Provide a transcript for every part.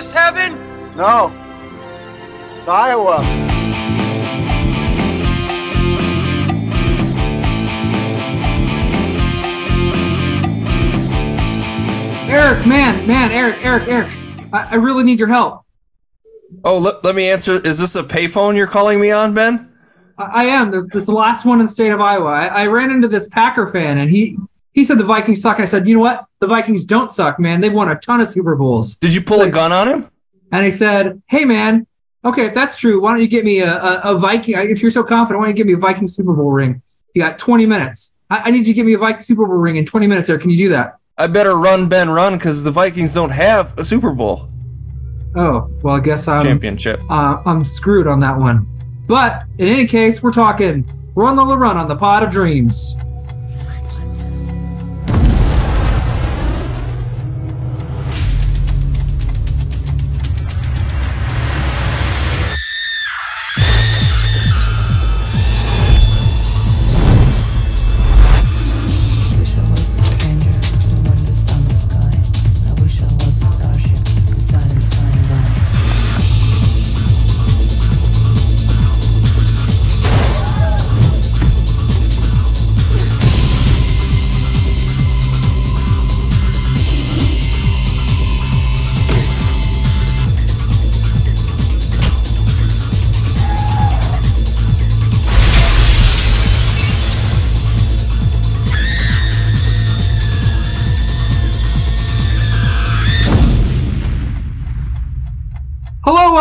this heaven? No. It's Iowa. Eric, man, man, Eric, Eric, Eric. I, I really need your help. Oh, let, let me answer. Is this a payphone you're calling me on, Ben? I, I am. There's this last one in the state of Iowa. I, I ran into this Packer fan, and he he said the Vikings suck. I said, you know what? The Vikings don't suck, man. They've won a ton of Super Bowls. Did you pull a gun on him? And he said, hey, man, okay, if that's true, why don't you get me a, a, a Viking? If you're so confident, why don't you get me a Viking Super Bowl ring? You got 20 minutes. I, I need you to get me a Viking Super Bowl ring in 20 minutes. There, can you do that? I better run, Ben, run, because the Vikings don't have a Super Bowl Oh, well, I guess I'm championship. uh, I'm screwed on that one. But in any case, we're talking Run Lola Run on the Pod of Dreams.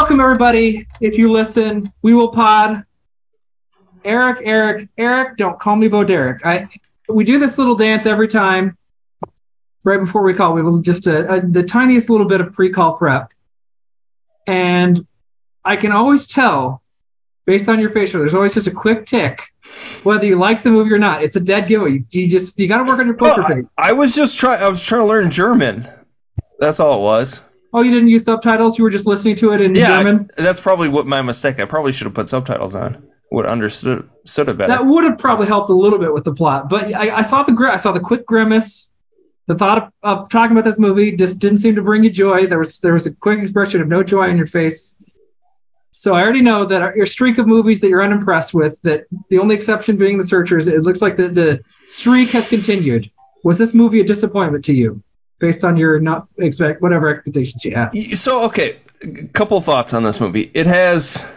Welcome everybody. If you listen, we will pod. Eric, Eric, Eric, don't call me Bo Derek. I we do this little dance every time. Right before we call, we will just a, a, the tiniest little bit of pre-call prep, and I can always tell based on your facial. There's always just a quick tick, whether you like the movie or not. It's a dead giveaway. You, just you got to work on your poker Well, face. I, I was just trying. I was trying to learn German. That's all it was. Oh, you didn't use subtitles. You were just listening to it in Yeah, I- German. that's probably what my mistake. I probably should have put subtitles on. Would understood understood it better. That would have probably helped a little bit with the plot, but I, I saw the I saw the quick grimace. The thought of, of talking about this movie just didn't seem to bring you joy. There was there was a quick expression of no joy on your face. So I already know that your streak of movies that you're unimpressed with, that the only exception being The Searchers, it looks like the, the streak has continued. Was this movie a disappointment to you, based on your not expect whatever expectations you have. So okay, a couple thoughts on this movie. It has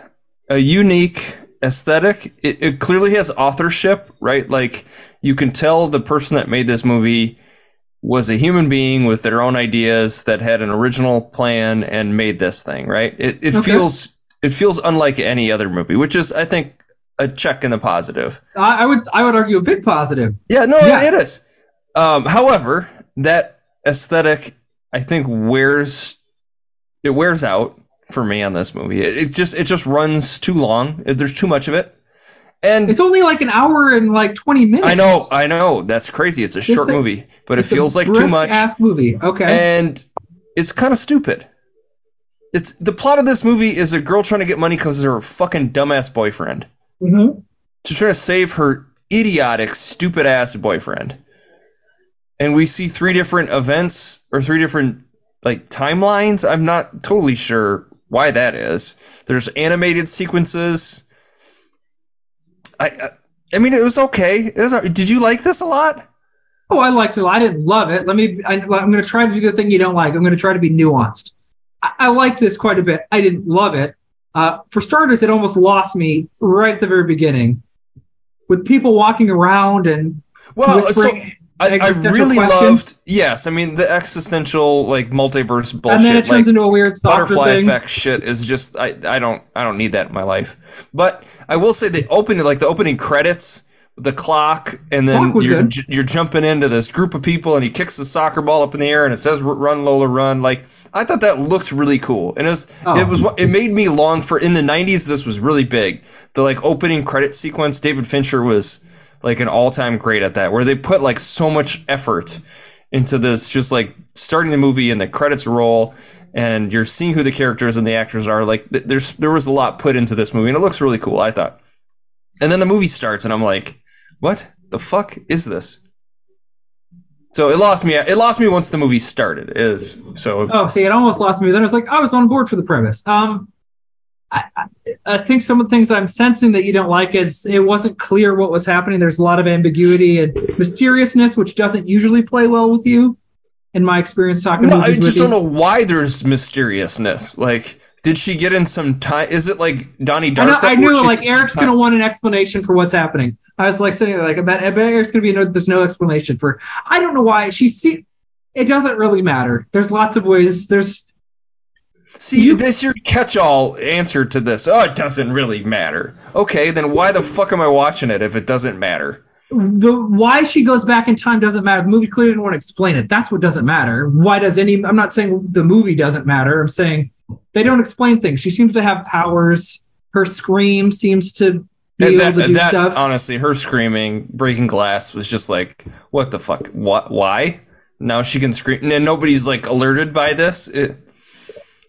a unique aesthetic. It, it clearly has authorship, right? Like you can tell the person that made this movie was a human being with their own ideas that had an original plan and made this thing, right? It, it Okay. feels it feels unlike any other movie, which is I think a check in the positive. I, I would I would argue a big positive. Yeah, no, Yeah. it is. Um, however, that aesthetic, I think, wears it wears out for me on this movie. It, it just it just runs too long. There's too much of it, and It's only like an hour and like 20 minutes. I know, I know, that's crazy. It's a short a- movie, but it It's feels like too much, Ass movie. Okay. and it's kind of stupid. It's the plot of this movie is a girl trying to get money because of her fucking dumbass boyfriend. Mm-hmm. She's trying to save her idiotic, stupid ass boyfriend. And we see three different events or three different like timelines. I'm not totally sure why that is. There's animated sequences. I I, I mean it was okay. It was, did you like this a lot? Oh, I liked it. I didn't love it. Let me. I, I'm going to try to do the thing you don't like. I'm going to try to be nuanced. I, I liked this quite a bit. I didn't love it. Uh, for starters, it almost lost me right at the very beginning, with people walking around and Well, so whispering I, I really questions. loved yes. I mean the existential like multiverse bullshit. and then it turns like, into a weird butterfly thing. effect shit is just I, I don't I don't need that in my life. But I will say the opening like the opening credits, the clock, and then Clock you're j- you're jumping into this group of people and he kicks the soccer ball up in the air and it says run Lola run like I thought that looked really cool and it was Oh. it was it made me long for in the 90s this was really big the like opening credit sequence David Fincher was like an all-time great at that where they put like so much effort into this just like starting the movie and the credits roll and you're seeing who the characters and the actors are like th- there's there was a lot put into this movie and it looks really cool I thought and then the movie starts and I'm like what the fuck is this So it lost me. It lost me once the movie started. Is so. Oh, see, it almost lost me. Then I was like, I was on board for the premise. Um, I, I, think some of the things I'm sensing that you don't like is it wasn't clear what was happening. There's a lot of ambiguity and mysteriousness, which doesn't usually play well with you. In my experience talking No, I just you. don't know why there's mysteriousness. Like, did she get in some time? Is it like Donnie I, know, I knew like Eric's gonna want an explanation for what's happening. I was like saying like I bet, I bet Eric's gonna be no, there's no explanation for. I don't know why she see. It doesn't really matter. There's lots of ways. There's See, You- this your catch-all answer to this. Oh, it doesn't really matter. Okay, then why the fuck am I watching it if it doesn't matter? the why she goes back in time doesn't matter. The movie clearly didn't want to explain it. That's what doesn't matter. Why does any? I'm not saying the movie doesn't matter. I'm saying they don't explain things. She seems to have powers. Her scream seems to be And able to do that stuff. honestly, her screaming, breaking glass was just like, what the fuck? What? Why? Now she can scream, and nobody's like alerted by this. It,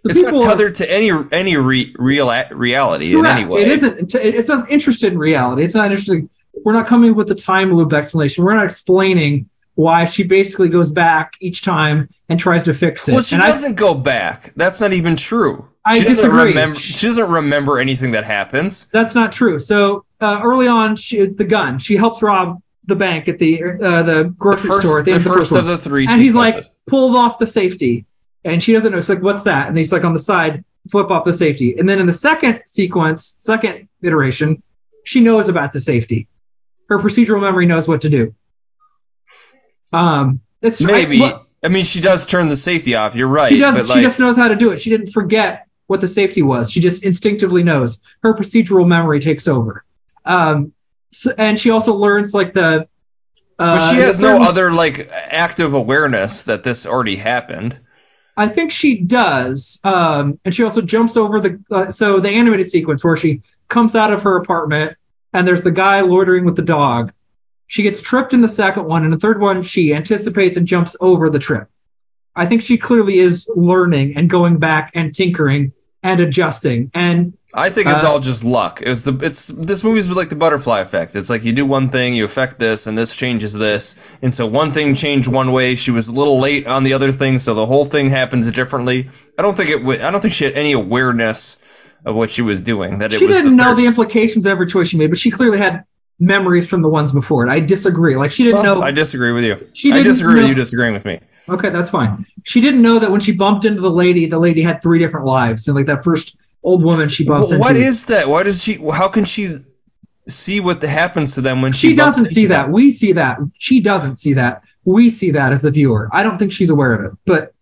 The it's not people are- tethered to any any re, real reality in any Correct. way. It isn't. It's not interested in reality. It's not interesting. We're not coming with a time loop explanation. We're not explaining why she basically goes back each time and tries to fix it. Well, she and doesn't go back. That's not even true. I she doesn't disagree. remember. She doesn't remember anything that happens. that's not true. So uh, early on, she, the gun. She helps rob the bank at the uh, the grocery first- store at the, the end of the first first of the three And he's like sequences. pulled off the safety, and she doesn't know. It's like, what's that? And he's like on the side, flip off the safety. And then in the second sequence, second iteration, she knows about the safety. Her procedural memory knows what to do. Um, it's Maybe. I, what- I mean, she does turn the safety off. You're right. she does. She like, just knows how to do it. She didn't forget what the safety was. She just instinctively knows. Her procedural memory takes over. Um, so, and she also learns like the. Uh, but she has no other like active awareness that this already happened. I think she does. Um, and she also jumps over the. Uh, so the animated sequence where she comes out of her apartment and there's the guy loitering with the dog. She gets tripped in the second one, and the third one she anticipates and jumps over the trip. I think she clearly is learning and going back and tinkering and adjusting. And I think it's Uh, all just luck. It was the it's this movie's like the butterfly effect. It's like you do one thing, you affect this, and this changes this. And so one thing changed one way. She was a little late on the other thing, so the whole thing happens differently. I don't think it. w- I don't think she had any awareness of what she was doing. That it she was didn't the know third- the implications of every choice she made, but she clearly had memories from the ones before it. I disagree. Like she didn't Well, know. I disagree with you. She I didn't disagree know- with you disagreeing with me. Okay, that's fine. She didn't know that when she bumped into the lady, the lady had three different lives, and like that first old woman she bumps Well, into. what is that? Why does she? How can she see what happens to them when she? she doesn't see that. them? We see that. She doesn't see that. We see that as the viewer. I don't think she's aware of it. But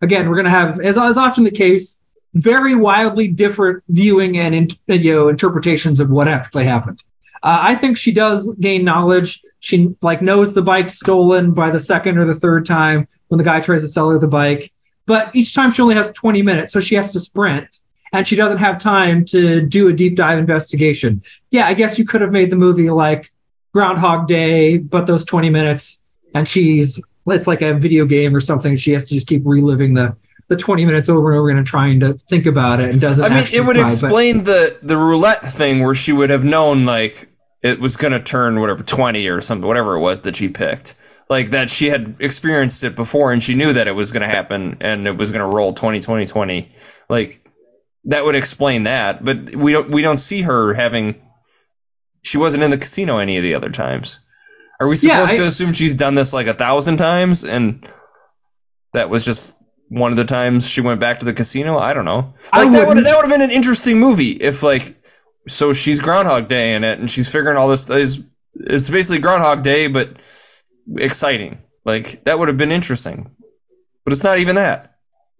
again, we're gonna have, as is often the case, very wildly different viewing and you know interpretations of what actually happened. Uh, I think she does gain knowledge. She like knows the bike's stolen by the second or the third time when the guy tries to sell her the bike. But each time she only has 20 minutes, so she has to sprint, and she doesn't have time to do a deep dive investigation. Yeah, I guess you could have made the movie like Groundhog Day, but those 20 minutes, and she's it's like a video game or something. She has to just keep reliving the the 20 minutes over and over again and trying to think about it and doesn't. I mean, it would try, but- explain the the roulette thing where she would have known like it was gonna turn whatever twenty or something, whatever it was that she picked. Like that she had experienced it before and she knew that it was gonna happen and it was gonna roll 20, 20, 20. Like that would explain that, but we don't we don't see her having. She wasn't in the casino any of the other times. Are we Yeah, supposed I- to assume she's done this like a thousand times and that was just one of the times she went back to the casino? I don't know. Like that would that would have been an interesting movie if like so she's Groundhog Day in it and she's figuring all this is it's basically Groundhog Day but exciting. Like that would have been interesting. But it's not even that.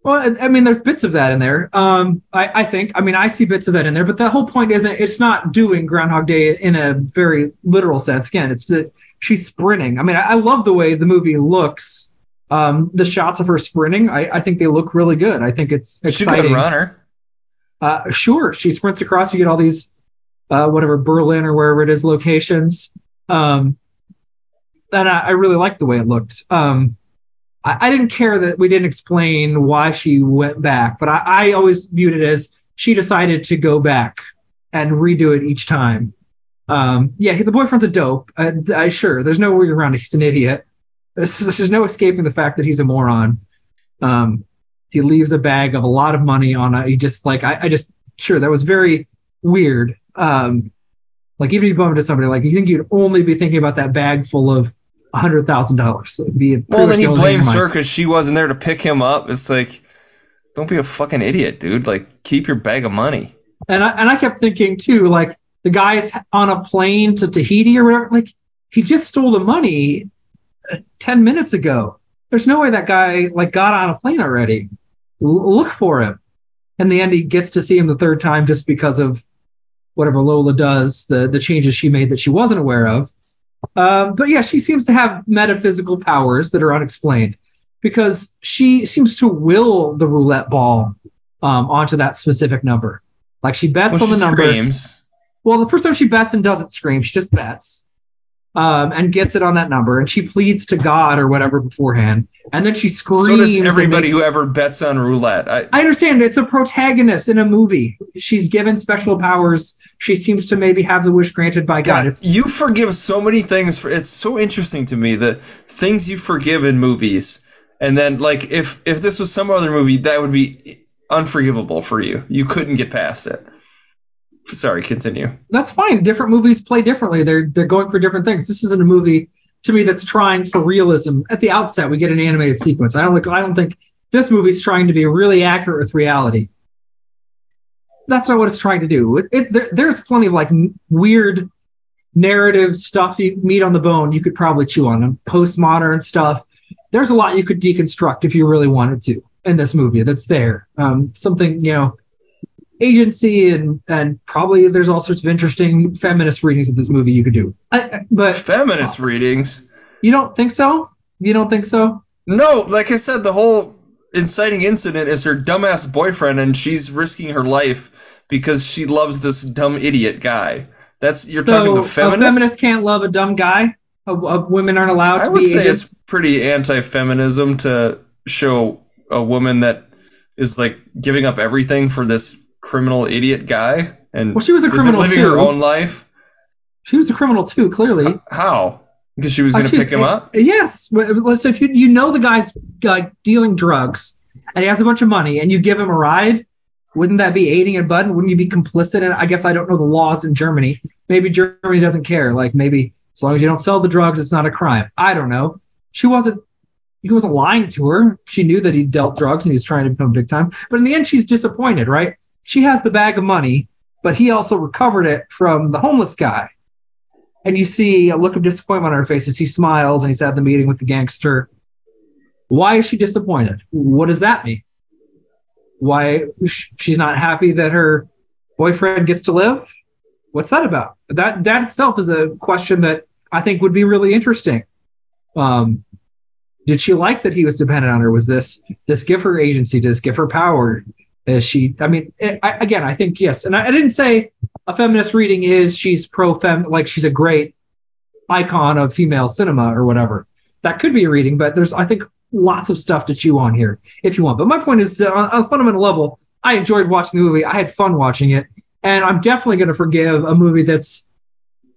Well, I mean, there's bits of that in there. Um, I, I think. I mean, I see bits of that in there, but the whole point isn't. It's not doing Groundhog Day in a very literal sense. Again, it's that she's sprinting. I mean, I, I love the way the movie looks. Um, the shots of her sprinting, I, I think they look really good. I think it's exciting. She's a good runner. Uh, sure, she sprints across. You get all these, uh, whatever Berlin or wherever it is locations. Um, and I, I really liked the way it looked. Um, I, I didn't care that we didn't explain why she went back, but I, I always viewed it as she decided to go back and redo it each time. Um, yeah, the boyfriend's a dope. Uh, I, sure, there's no way around it. He's an idiot. There's no escaping the fact that he's a moron. Um, he leaves a bag of a lot of money on a. He just like I, I just sure that was very weird. Um, like even if you bump into somebody, like you think you'd only be thinking about that bag full of hundred thousand dollars. Well, then he blames her because she wasn't there to pick him up. It's like, don't be a fucking idiot, dude. Like, keep your bag of money. And I and I kept thinking too, like the guy's on a plane to Tahiti or whatever. Like he just stole the money uh, ten minutes ago. There's no way that guy like got on a plane already. L- look for him. In the end, he gets to see him the third time just because of whatever Lola does, the the changes she made that she wasn't aware of. Um, but yeah, she seems to have metaphysical powers that are unexplained because she seems to will the roulette ball um, onto that specific number. Like she bets Well, on the she number. screams. Well, the first time she bets and doesn't scream, she just bets um, and gets it on that number, and she pleads to God or whatever beforehand, and then she screams. So does everybody makes- who ever bets on roulette. I, I understand it's a protagonist in a movie. She's given special powers. She seems to maybe have the wish granted by God. God, It's you forgive so many things. For, it's so interesting to me the things you forgive in movies, and then like if if this was some other movie, that would be unforgivable for you. You couldn't get past it. Sorry, continue. that's fine. Different movies play differently. They're they're going for different things. This isn't a movie to me that's trying for realism. At the outset, we get an animated sequence. I don't. I don't think this movie's trying to be really accurate with reality. That's not what it's trying to do. It, it, there, there's plenty of like weird narrative stuff you meat on the bone you could probably chew on them. postmodern stuff. There's a lot you could deconstruct if you really wanted to in this movie that's there. Um, something you know agency and and probably there's all sorts of interesting feminist readings of this movie you could do. I, but Feminist readings. you don't think so? You don't think so? No, like I said, the whole inciting incident is her dumbass boyfriend, and she's risking her life because she loves this dumb idiot guy. That's you're talking So to feminists. a feminist can't love a dumb guy. A, a, women aren't allowed I to would say agents. it's pretty anti-feminism to show a woman that is like giving up everything for this criminal idiot guy and Well, she was a criminal living too. her own life. She was a criminal too, clearly. How? Because she was Uh, going to was- pick him up. Yes. but if you you know the guy's like dealing drugs and he has a bunch of money and you give him a ride, wouldn't that be aiding and abetting? Wouldn't you be complicit And? I guess I don't know the laws in Germany. Maybe Germany doesn't care. Like maybe as long as you don't sell the drugs, it's not a crime. I don't know. She wasn't. He wasn't lying to her. She knew that he dealt drugs and he was trying to become big time. But in the end, she's disappointed, right? She has the bag of money, but he also recovered it from the homeless guy. And you see a look of disappointment on her face as he smiles and he's had the meeting with the gangster. Why is she disappointed? What does that mean? Why sh- she's not happy that her boyfriend gets to live? What's that about? That that itself is a question that I think would be really interesting. Um, did she like that he was dependent on her? Was this this give her agency? Does this give her power? Is she? I mean, it, I, again, I think yes. And I, I didn't say a feminist reading is she's pro fem, like she's a great icon of female cinema or whatever. That could be a reading, but there's I think lots of stuff to chew on here if you want. But my point is, on, on a fundamental level, I enjoyed watching the movie. I had fun watching it, and I'm definitely going to forgive a movie that's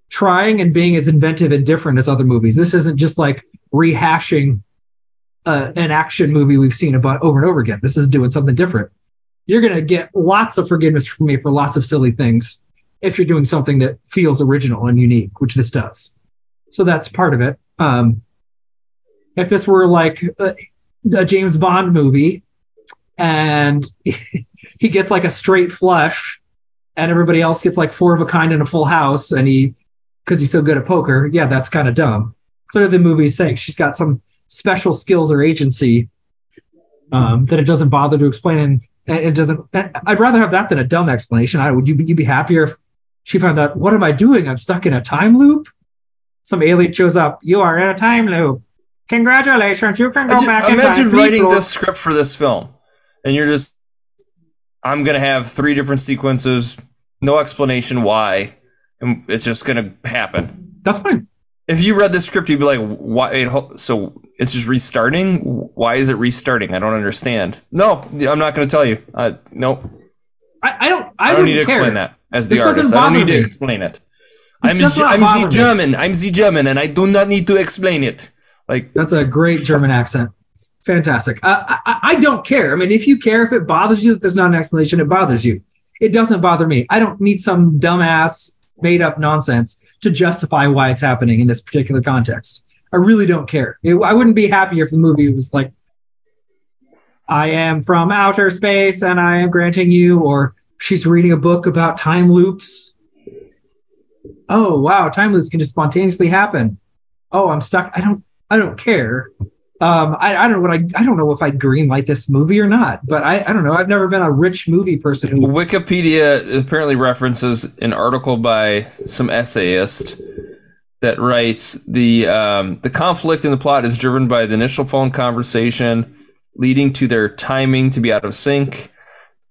trying and being as inventive and different as other movies. This isn't just like rehashing uh, an action movie we've seen about over and over again. This is doing something different. You're going to get lots of forgiveness from me for lots of silly things if you're doing something that feels original and unique, which this does. So that's part of it. Um, if this were like a, a James Bond movie and he gets like a straight flush and everybody else gets like four of a kind in a full house and he because he's so good at poker yeah that's kind of dumb clearly the movie is saying she's got some special skills or agency um, that it doesn't bother to explain it doesn't i'd rather have that than a dumb explanation. I would you be, you be happier if she found out what am i doing? I'm stuck in a time loop? Some alien shows up. You are in a time loop. Congratulations. You can go I ju- back in imagine writing people. this script for this film, and you're just, I'm gonna have three different sequences, no explanation why, and it's just gonna happen. that's fine If you read the script, you'd be like, why? Wait, so it's just restarting? Why is it restarting? I don't understand. No, I'm not gonna tell you. Uh, nope. i, I don't i, I, don't need to care. explain that as the This doesn't artist. I don't bother need to explain it. This I'm does Z- not I'm bother the me. German. I'm the German, and I do not need to explain it. Like That's a great German accent. Fantastic. Uh, I, I don't care. I mean, if you care, if it bothers you that there's not an explanation, it bothers you. It doesn't bother me. I don't need some dumbass made up nonsense to justify why it's happening in this particular context. I really don't care. It, I wouldn't be happier if the movie was like, I am from outer space and I am granting you, or she's reading a book about time loops. Oh wow, time loops can just spontaneously happen. Oh, I'm stuck. I don't. I don't care. Um, I, I don't know what I. I don't know if I greenlight this movie or not. But I, I don't know. I've never been a rich movie person who. Wikipedia apparently references an article by some essayist that writes the um, the conflict in the plot is driven by the initial phone conversation leading to their timing to be out of sync,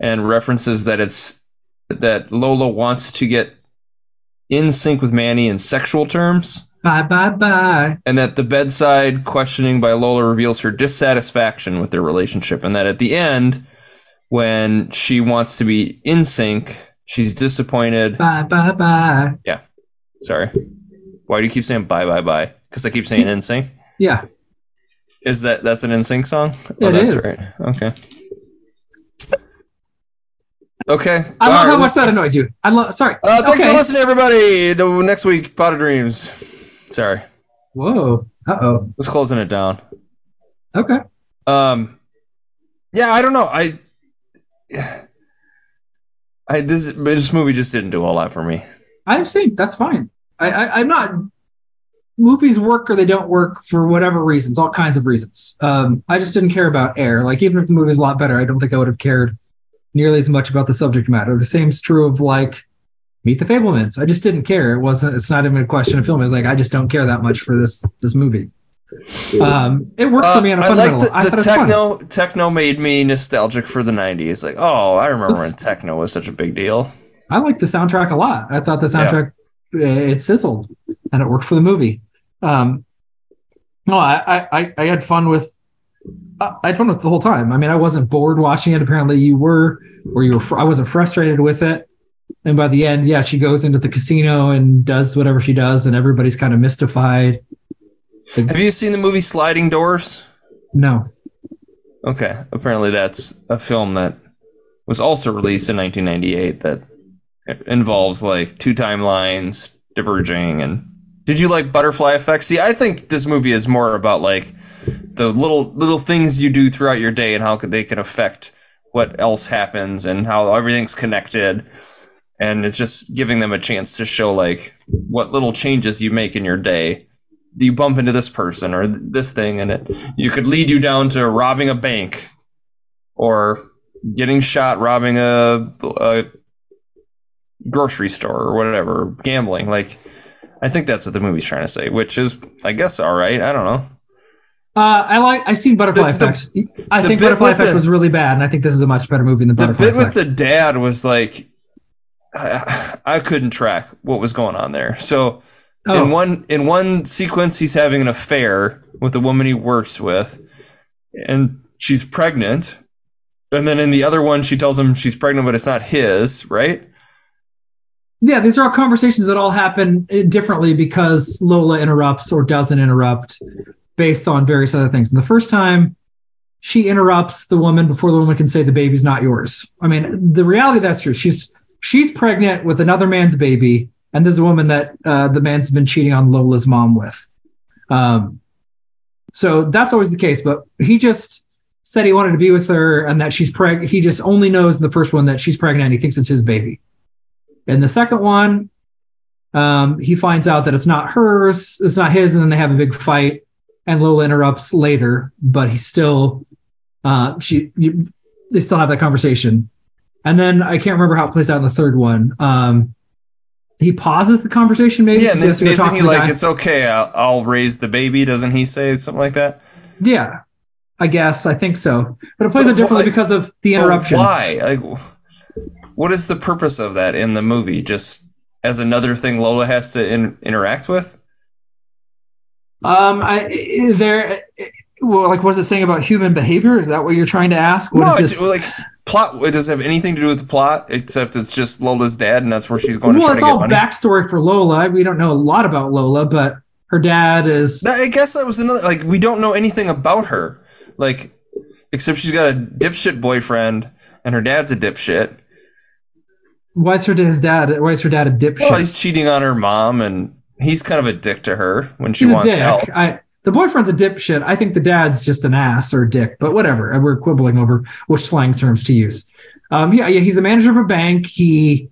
and references that it's that Lola wants to get in sync with Manni in sexual terms. Bye bye bye. and that the bedside questioning by Lola reveals her dissatisfaction with their relationship, and that at the end, when she wants to be in sync, she's disappointed. Bye bye bye. Yeah. Sorry. Why do you keep saying bye bye bye? Because I keep saying NSYNC. Yeah. Is that that's an in sync song? Oh, It that's is. right. Okay. Okay. I love All how much that annoyed you. I love. Sorry. Uh, thanks okay. for listening, everybody. Next week, Pod of Dreams. Sorry, Whoa. Uh oh. was closing it down. Okay. Um, yeah, I don't know. I, I this this movie just didn't do a lot for me. I understand. That's fine. I, I I'm not. Movies work or they don't work for whatever reasons, all kinds of reasons. Um, I just didn't care about Air. Like even if the movie's a lot better, I don't think I would have cared nearly as much about the subject matter. The same's true of like Meet the Fabelmans. I just didn't care. It wasn't. It's not even a question of film. It's like I just don't care that much for this this movie. Um, it worked for me on a Uh, I like fundamental. the, I the thought it was fun. techno. Techno made me nostalgic for the '90s. Like, oh, I remember when techno was such a big deal. I liked the soundtrack a lot. I thought the soundtrack uh, it sizzled and it worked for the movie. Um, no, I, I I had fun with I I had fun with it the whole time. I mean, I wasn't bored watching it. Apparently, you were, or you were. fr- I wasn't frustrated with it. And by the end, yeah, she goes into the casino and does whatever she does, and everybody's kind of mystified. Have you seen the movie Sliding Doors? No, Okay, apparently that's a film that was also released in 1998 that involves like two timelines diverging and did you like butterfly effect see i think this movie is more about like the little little things you do throughout your day and how they can affect what else happens and how everything's connected and it's just giving them a chance to show like what little changes you make in your day do you bump into this person or this thing and it you could lead you down to robbing a bank or getting shot robbing a, a grocery store or whatever gambling like i think that's what the movie's trying to say which is i guess all right i don't know uh, I like. I've seen Butterfly The- the- Effect. I think Butterfly Effect the- was really bad, and I think this is a much better movie than Butterfly Effect. the bit with the dad was like I, I couldn't track what was going on there so oh, in one in one sequence he's having an affair with a woman he works with and she's pregnant and then in the other one she tells him she's pregnant but it's not his right Yeah, these are all conversations that all happen differently because Lola interrupts or doesn't interrupt based on various other things. And the first time she interrupts the woman before the woman can say the baby's not yours. I mean, the reality that's true. She's she's pregnant with another man's baby, and there's a woman that uh, the man's been cheating on Lola's mom with. Um, so that's always the case. But he just said he wanted to be with her and that she's pregnant. He just only knows in the first one that she's pregnant. and He thinks it's his baby. In the second one, um, he finds out that it's not hers, it's not his, and then they have a big fight. And Lola interrupts later, but he still, uh, she, you, they still have that conversation. And then I can't remember how it plays out in the third one. Um, he pauses the conversation maybe. yeah 'cause and he has to go isn't he to like guy. it's okay I'll, I'll raise the baby doesn't he say something like that Yeah, I guess I think so. But it plays But out differently because of the interruptions. why like what is the purpose of that in the movie just as another thing lola has to in, interact with Um, I there well, like what is it saying about human behavior? Is that what you're trying to ask? What no, is this? like plot. It doesn't have anything to do with the plot, except it's just Lola's dad, and that's where she's going to well, try it's to get all backstory for Lola. We don't know a lot about Lola, but her dad is. I guess that was another. Like, we don't know anything about her. Like, except she's got a dipshit boyfriend, and her dad's a dipshit. Why is her his dad? Why is her dad a dipshit? Well, he's cheating on her mom, and he's kind of a dick to her when she He's wants help. I, the boyfriend's a dipshit. I think the dad's just an ass or a dick, but whatever. We're quibbling over which slang terms to use. Um, yeah, yeah, he's the manager of a bank. He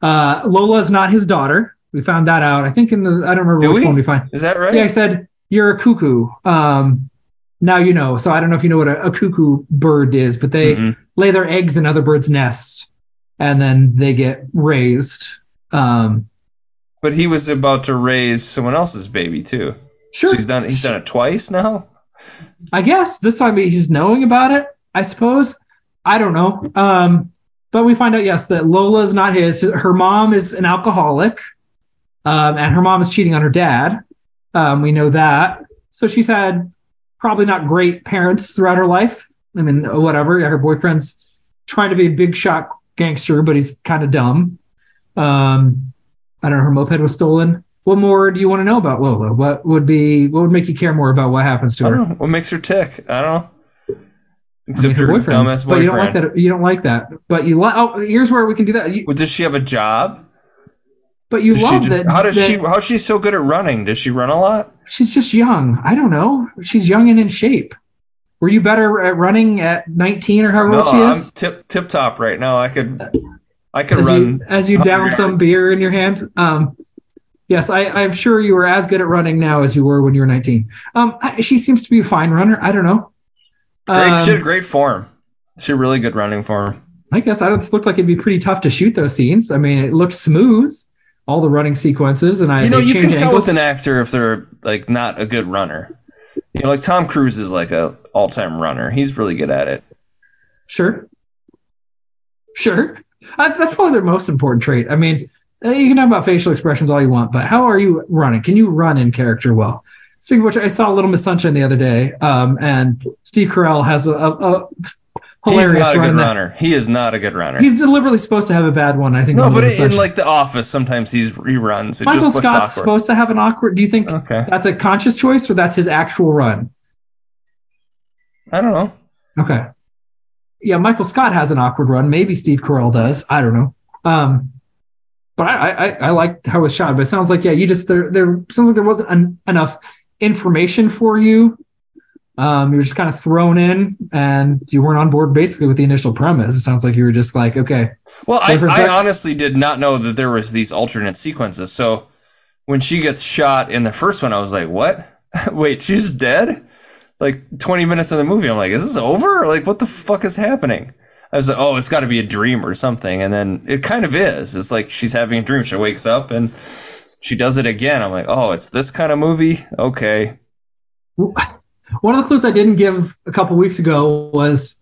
uh, Lola's not his daughter. We found that out. I think in the I don't remember Do which we? one we find. Is that right? Yeah, I said you're a cuckoo. Um, now you know. So I don't know if you know what a, a cuckoo bird is, but they Mm-mm. lay their eggs in other birds' nests, and then they get raised. Um, But he was about to raise someone else's baby too. Sure. So he's done. He's done it twice now. I guess this time he's knowing about it. I suppose. I don't know. Um, but we find out yes that Lola's not his. Her mom is an alcoholic, um, and her mom is cheating on her dad. Um, we know that. So she's had probably not great parents throughout her life. I mean, whatever. Her boyfriend's trying to be a big shot gangster, but he's kind of dumb. Um, I don't know. Her moped was stolen. What more do you want to know about Lola? What would be what would make you care more about what happens to I her? don't know. What makes her tick? I don't know. I mean, Except her her boyfriend. dumbass But you don't like that. You don't like that. But you like. Oh, here's where we can do that. You, Well, does she have a job? but you Does love just, that. how does that she? How's she so good at running? Does she run a lot? She's just young. I don't know. She's young and in shape. Were you better at running at 19 or however No, old she is? I'm tip tip top right now. I could, I could as run. you as you 100 down some beer in your hand. Um, yes, I, I'm sure you are as good at running now as you were when you were 19. Um, I, she seems to be a fine runner. I don't know. Great, Um, she had great form. She had really good running form. I guess I don't look like it'd be pretty tough to shoot those scenes. I mean, it looked smooth, all the running sequences, and I You know, you can tell angles. with an actor if they're like not a good runner. You know, like Tom Cruise is like a all-time runner. He's really good at it. Sure. Sure. Uh, that's probably their most important trait. I mean, you can talk about facial expressions all you want, but how are you running? Can you run in character well? Speaking of which, I saw Little Miss Sunshine the other day, um, and Steve Carell has a, a, a hilarious He's not a run good in that. runner. He is not a good runner. He's deliberately supposed to have a bad one, I think. no, but in like The Office, sometimes he's he runs. It Michael just looks Scott's supposed to have an awkward. Do you think Okay. that's a conscious choice or that's his actual run? I don't know. Okay. Yeah, Michael Scott has an awkward run. Maybe Steve Carell does. I don't know. Um, but I, I, I liked how it was shot. But it sounds like yeah, you just there there sounds like there wasn't en- enough information for you. Um, you were just kind of thrown in, and you weren't on board basically with the initial premise. It sounds like you were just like, okay, Well, I, I honestly did not know that there was these alternate sequences. So when she gets shot in the first one, I was like, "What? Wait, she's dead?" Like 20 minutes in the movie, I'm like, "Is this over? Like, what the fuck is happening?" I was like, "Oh, it's got to be a dream or something." And then it kind of is. It's like she's having a dream. She wakes up and she does it again. I'm like, "Oh, it's this kind of movie? Okay." one of the clues I didn't give a couple weeks ago was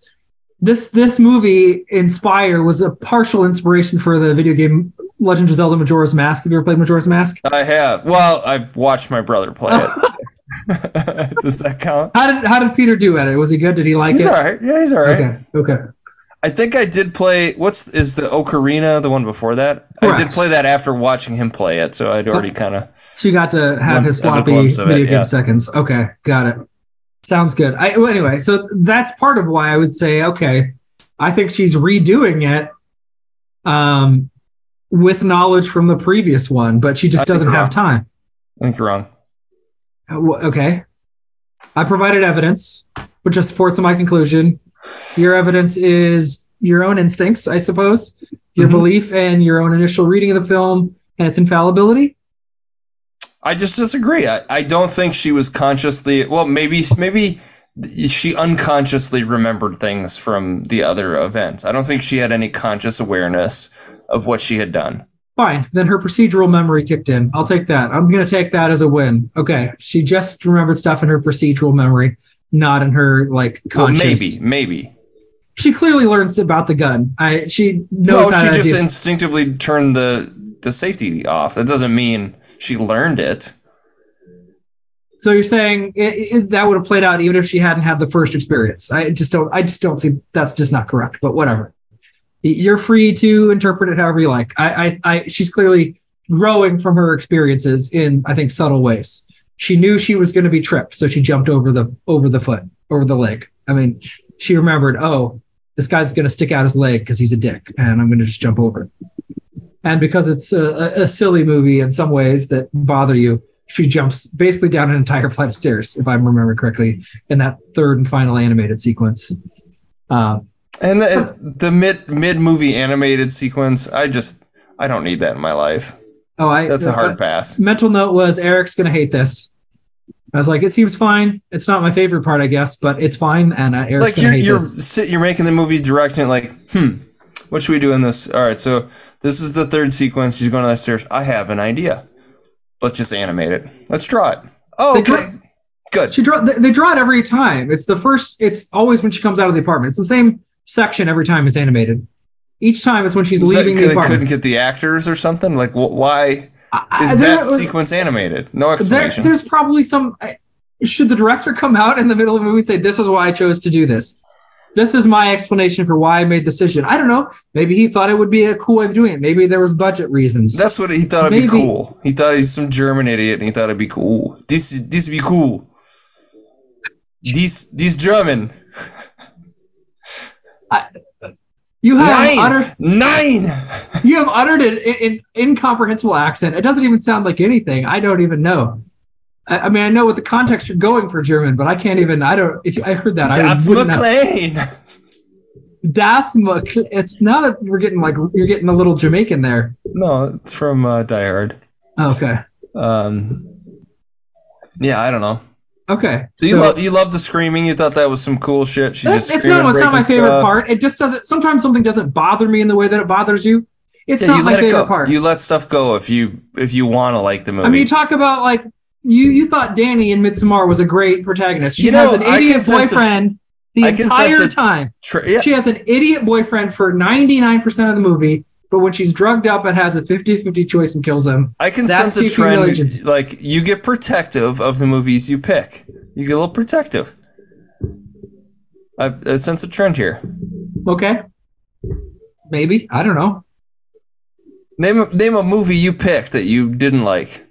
this this movie Inspire was a partial inspiration for the video game Legend of Zelda Majora's Mask. Have you ever played Majora's Mask? I have. Well, I watched my brother play it. Does that count? How did how did Peter do at it? Was he good? Did he like He's it? all right. Yeah, he's all right. Okay. Okay. I think I did play. What's is the Ocarina the one before that? I did play that after watching him play it, so I'd already kind of. So you got to have his sloppy of it, video game yeah. seconds. Okay, got it. Sounds good. I, well, anyway, so that's part of why I would say, okay, I think she's redoing it um, with knowledge from the previous one, but she just doesn't have wrong. time. I think you're wrong. Uh, Okay. I provided evidence, which just supports my conclusion. Your evidence is your own instincts, I suppose, your Mhm. belief and your own initial reading of the film and its infallibility. I just disagree. I, I don't think she was consciously. Well, maybe maybe she unconsciously remembered things from the other events. I don't think she had any conscious awareness of what she had done. Fine. Then her procedural memory kicked in. I'll take that. I'm going to take that as a win. Okay. She just remembered stuff in her procedural memory, not in her, like, Well, conscious. maybe, maybe. She clearly learns about the gun. I, she No, knows how she just instinctively turned the the safety off. That doesn't mean she learned it. So you're saying it, it, that would have played out even if she hadn't had the first experience. I just don't. I just don't see that's just not correct. But whatever. You're free to interpret it however you like. I, I, I she's clearly growing from her experiences in I think subtle ways. She knew she was going to be tripped, so she jumped over the over the foot, over the leg. I mean, she remembered, oh, this guy's going to stick out his leg because he's a dick, and I'm going to just jump over it. And because it's a, a, silly movie in some ways that bother you, she jumps basically down an entire flight of stairs, if I'm remembering correctly, in that third and final animated sequence. Um, And the, the mid mid movie animated sequence, I just I don't need that in my life. Oh, I That's a uh, hard pass. mental note was Eric's gonna hate this. I was like, it seems fine. It's not my favorite part, I guess, but it's fine. And uh, Eric's Like gonna you're hate you're this. sit, you're making the movie directing it like, hmm, what should we do in this? All right, so this is the third sequence. She's going to the stairs. I have an idea. Let's just animate it. Let's draw it. Oh, okay. draw- Good. She draw. They, they draw it every time. It's the first. It's always when she comes out of the apartment. It's the same section every time it's animated. Each time it's when she's Is that the they couldn't get the actors or something? Like, wh- why is I- there- that sequence animated? No there, explanation. there's probably some. Should the director come out in the middle of the movie and say, "This is why I chose to do this. This is my explanation for why I made the decision." I don't know. Maybe he thought it would be a cool way of doing it. Maybe there was budget reasons. That's what he thought it'd be cool. He thought he's some German idiot, and he thought it'd be cool. This this be cool. This this German. You have Nine, uttered. nine. You have uttered an, an incomprehensible accent. It doesn't even sound like anything. I don't even know. I, I mean, I know what the context you're going for German, but I can't even. I don't. If I heard that, Das I know. McClane. Das It's not that we're getting like you're getting a little Jamaican there. No, it's from uh, Die Hard. Okay. Um, yeah, I don't know. Okay. So you love you love the screaming. You thought that was some cool shit. She just it's not. It's not my favorite stuff. part. It just doesn't. Sometimes something doesn't bother me in the way that it bothers you. It's Yeah, not you my favorite part. You let stuff go if you if you want to like the movie. I mean, you talk about like you you thought Danny in Midsommar was a great protagonist. She You know, has an idiot boyfriend the can sense entire time. Yeah. She has an idiot boyfriend for 99% of the movie, but when she's drugged up and has a 50-50 choice and kills him, I can That's sense a trend. agency. Like you get protective of the movies you pick. You get a little protective. I, I sense a trend here. okay, maybe I don't know. Name a, name a movie you picked that you didn't like.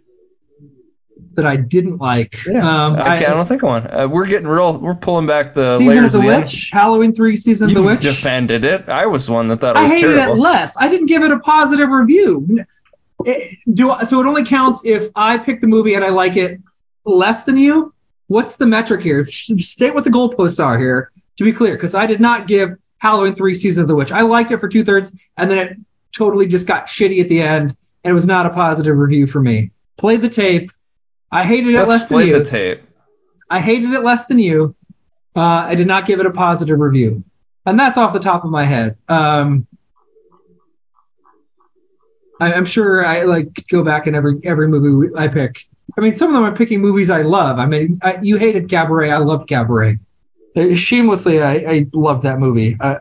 That I didn't like. um, I, I don't think of one. Uh, we're getting real. We're pulling back the Season of the of the end. Witch, Halloween three, Season You of the Witch. defended it. I was the one that thought it was I hated terrible. it less. I didn't give it a positive review. It- do so it only counts if I pick the movie and I like it less than you. What's the metric here? State what the goalposts are here. To be clear, because I did not give Halloween three Season of the Witch. I liked it for two thirds, and then it totally just got shitty at the end, and it was not a positive review for me. Played the tape. I hated it Let's less than you. the tape. I hated it less than you. Uh, I did not give it a positive review, and that's off the top of my head. Um, I, I'm sure I like go back in every every movie I pick. I mean, some of them I'm picking movies I love. I mean, I, you hated Cabaret. I loved Cabaret. Uh, Shamelessly, I, I loved that movie. I,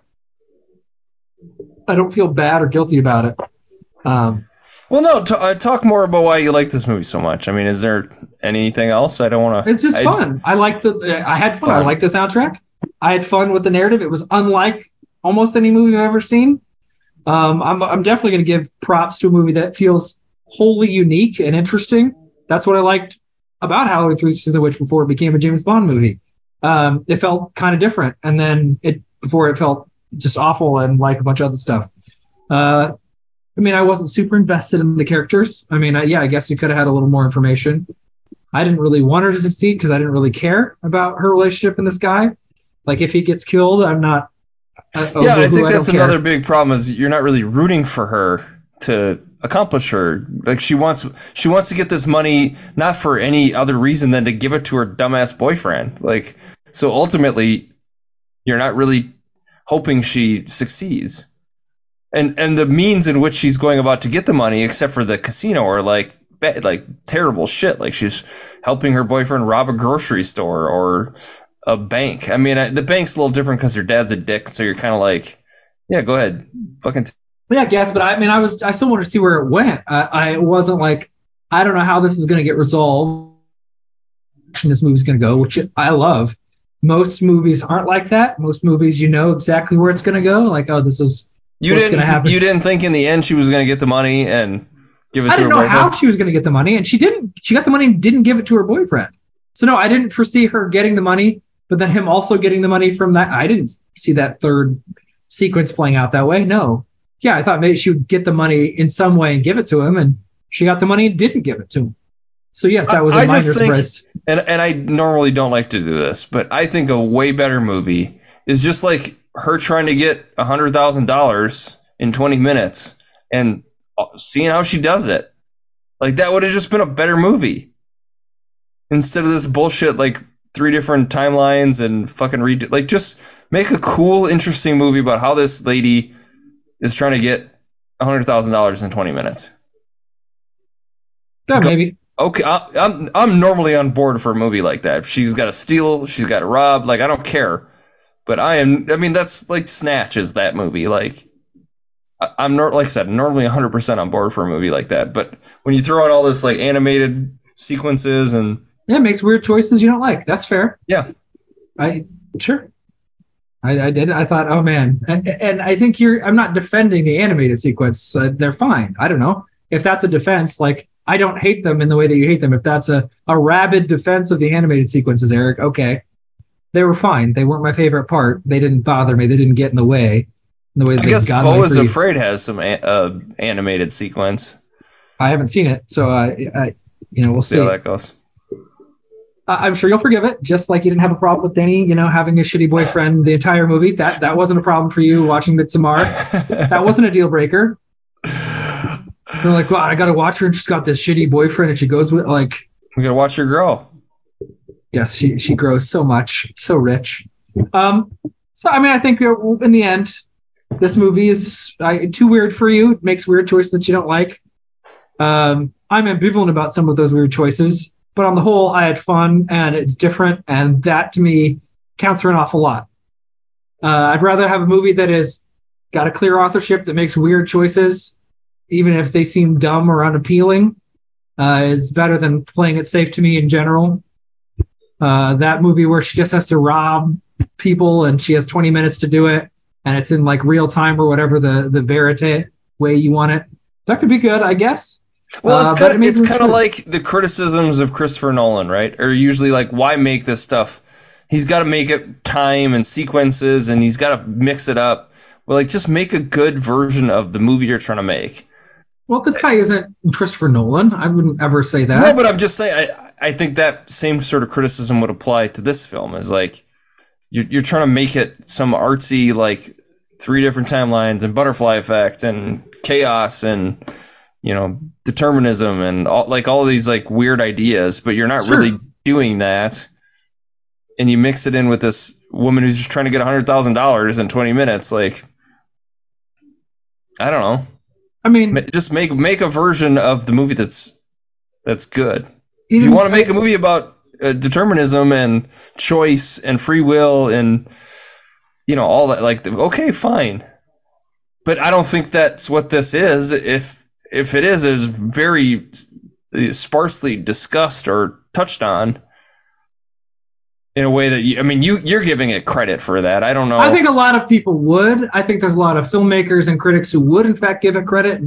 I don't feel bad or guilty about it. Um, Well, no. T- uh, talk more about why you like this movie so much. I mean, is there anything else? I don't want to. It's just fun. I like the. I had fun. I Fun. like the soundtrack. I had fun with the narrative. It was unlike almost any movie I've ever seen. Um, I'm I'm definitely going to give props to a movie that feels wholly unique and interesting. That's what I liked about Halloween Three: Season of the Witch before it became a James Bond movie. Um, it felt kind of different, and then it before it felt just awful and like a bunch of other stuff. Uh, I mean, I wasn't super invested in the characters. I mean, I, yeah, I guess you could have had a little more information. I didn't really want her to succeed because I didn't really care about her relationship and this guy. Like, if he gets killed, I'm not. Uh, Yeah, I think that's don't care. another big problem is you're not really rooting for her to accomplish her. Like she wants she wants to get this money not for any other reason than to give it to her dumbass boyfriend. Like so ultimately you're not really hoping she succeeds. And and the means in which she's going about to get the money except for the casino are like ba- like terrible shit. Like she's helping her boyfriend rob a grocery store or a bank. I mean, I, the bank's a little different because her dad's a dick, so you're kind of like, yeah, go ahead, fucking. T- Yeah, I guess, but I mean, I was, I still wanted to see where it went. I, I wasn't like, I don't know how this is going to get resolved. This movie's going to go, which I love. Most movies aren't like that. Most movies, you know exactly where it's going to go. Like, oh, this is you What's didn't gonna happen? you didn't think in the end she was gonna get the money and Give it I to her didn't know boyfriend. how she was going to get the money, and she didn't. She got the money and didn't give it to her boyfriend. So no, I didn't foresee her getting the money, but then him also getting the money from that. I didn't see that third sequence playing out that way. No, yeah, I thought maybe she would get the money in some way and give it to him, and she got the money and didn't give it to him. So yes, that was a I minor surprise. and and I normally don't like to do this, but I think a way better movie is just like her trying to get a hundred thousand dollars in twenty minutes and uh, seeing how she does it. Like that would have just been a better movie instead of this bullshit like three different timelines and fucking redo. Like just make a cool, interesting movie about how this lady is trying to get a hundred thousand dollars in twenty minutes. Yeah, maybe. Okay, I, I'm I'm normally on board for a movie like that. If she's got to steal, she's got to rob. Like I don't care, but I am. I mean, that's like Snatch is that movie. Like I, I'm not like I said, normally 100 percent on board for a movie like that. But when you throw in all this like animated sequences and Yeah, it makes weird choices you don't like. That's fair. yeah, I sure. I, I did. I thought, oh man, and, and I think you're. I'm not defending the animated sequence. Uh, they're fine. I don't know if that's a defense. Like I don't hate them in the way that you hate them. If that's a a rabid defense of the animated sequences, Eric, okay, they were fine. They weren't my favorite part. They didn't bother me. They didn't get in the way. In the way that I guess Beau is. Afraid has some a, uh, animated sequence. I haven't seen it, so I, I you know, we'll See see. how that goes. I'm sure you'll forgive it, just like you didn't have a problem with Danny, you know, having a shitty boyfriend the entire movie. That that wasn't a problem for you watching Midsommar. that wasn't a deal breaker. They're like, wow, I gotta watch her, and she's got this shitty boyfriend, and she goes with like, We gotta watch her grow. Yes, she she grows so much, so rich. Um, so I mean, I think in the end, this movie is too weird for you. It makes weird choices that you don't like. Um, I'm ambivalent about some of those weird choices, but on the whole, I had fun and it's different, and that to me counts for an awful lot. Uh, I'd rather have a movie that has got a clear authorship that makes weird choices, even if they seem dumb or unappealing, uh, is better than playing it safe to me in general. Uh, that movie where she just has to rob people and she has 20 minutes to do it, and it's in like real time or whatever the the verite way you want it. That could be good, I guess. Well, Uh, it's but kind it of made it's kind of like the criticisms of Christopher Nolan, right? Are usually like, why make this stuff? He's got to make it time and sequences, and he's got to mix it up. Well, like just make a good version of the movie you're trying to make. Well, this guy isn't Christopher Nolan. I wouldn't ever say that. No, but I'm just saying. I I think that same sort of criticism would apply to this film. Is like you're you're trying to make it some artsy like three different timelines and butterfly effect and chaos and you know determinism and all like all these like weird ideas, but you're not Sure. really doing that. And you mix it in with this woman who's just trying to get hundred thousand dollars in 20 minutes. Like I don't know. I mean, Just make make a version of the movie that's that's good. If you want to make a movie about uh, determinism and choice and free will and you know all that, like okay, fine. But I don't think that's what this is. If if it is, it's very sparsely discussed or touched on in a way that you, I mean, you you're giving it credit for that. I don't know. I think a lot of people would. I think there's a lot of filmmakers and critics who would, in fact, give it credit.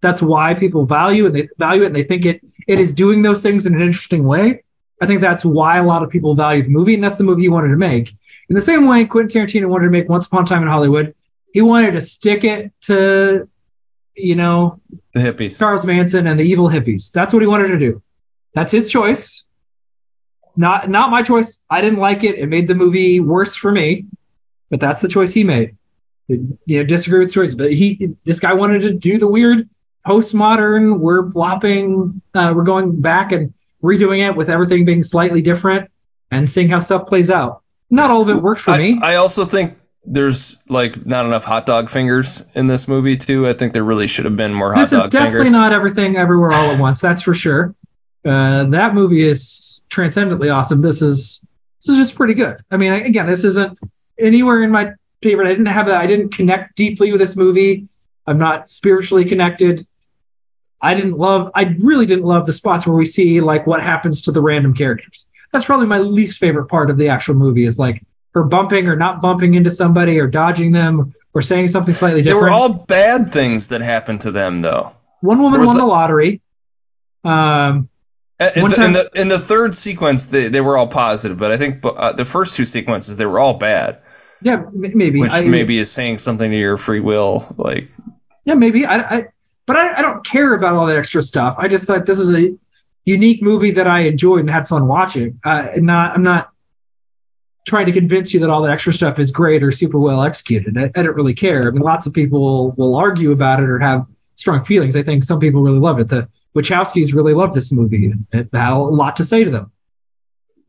That's why people value and they value it and they think it it is doing those things in an interesting way. I think that's why a lot of people value the movie, and that's the movie he wanted to make. In the same way, Quentin Tarantino wanted to make Once Upon a Time in Hollywood. He wanted to stick it to, you know, the hippies. Charles Manson and the evil hippies. That's what he wanted to do. That's his choice. Not not my choice. I didn't like it. It made the movie worse for me. But that's the choice he made. You know, disagree with the choice. But he this guy wanted to do the weird postmodern, we're flopping, uh, we're going back and redoing it with everything being slightly different and seeing how stuff plays out. Not all of it worked for I, me. I also think there's like not enough hot dog fingers in this movie too. I think there really should have been more hot this dog is definitely fingers. not everything everywhere all at once. That's for sure. Uh, that movie is transcendently awesome. This is this is just pretty good. I mean, again, this isn't anywhere in my favorite. I didn't have a, I didn't connect deeply with this movie. I'm not spiritually connected. I didn't love. I really didn't love the spots where we see like what happens to the random characters. That's probably my least favorite part of the actual movie. Is like her bumping or not bumping into somebody or dodging them or saying something slightly different. They were all bad things that happened to them though. one woman won that- the lottery. Um, In, One the, in the in the third sequence, they, they were all positive, but I think uh, the first two sequences they were all bad, yeah, maybe. which I, maybe is saying something to your free will. Like, Yeah, maybe. I, I but I, I don't care about all that extra stuff. I just thought this is a unique movie that I enjoyed and had fun watching. Uh, not, I'm not trying to convince you that all the extra stuff is great or super well executed. I, I don't really care. I mean, lots of people will argue about it or have strong feelings. I think some people really love it. The Wachowskis really love this movie. and It had a lot to say to them,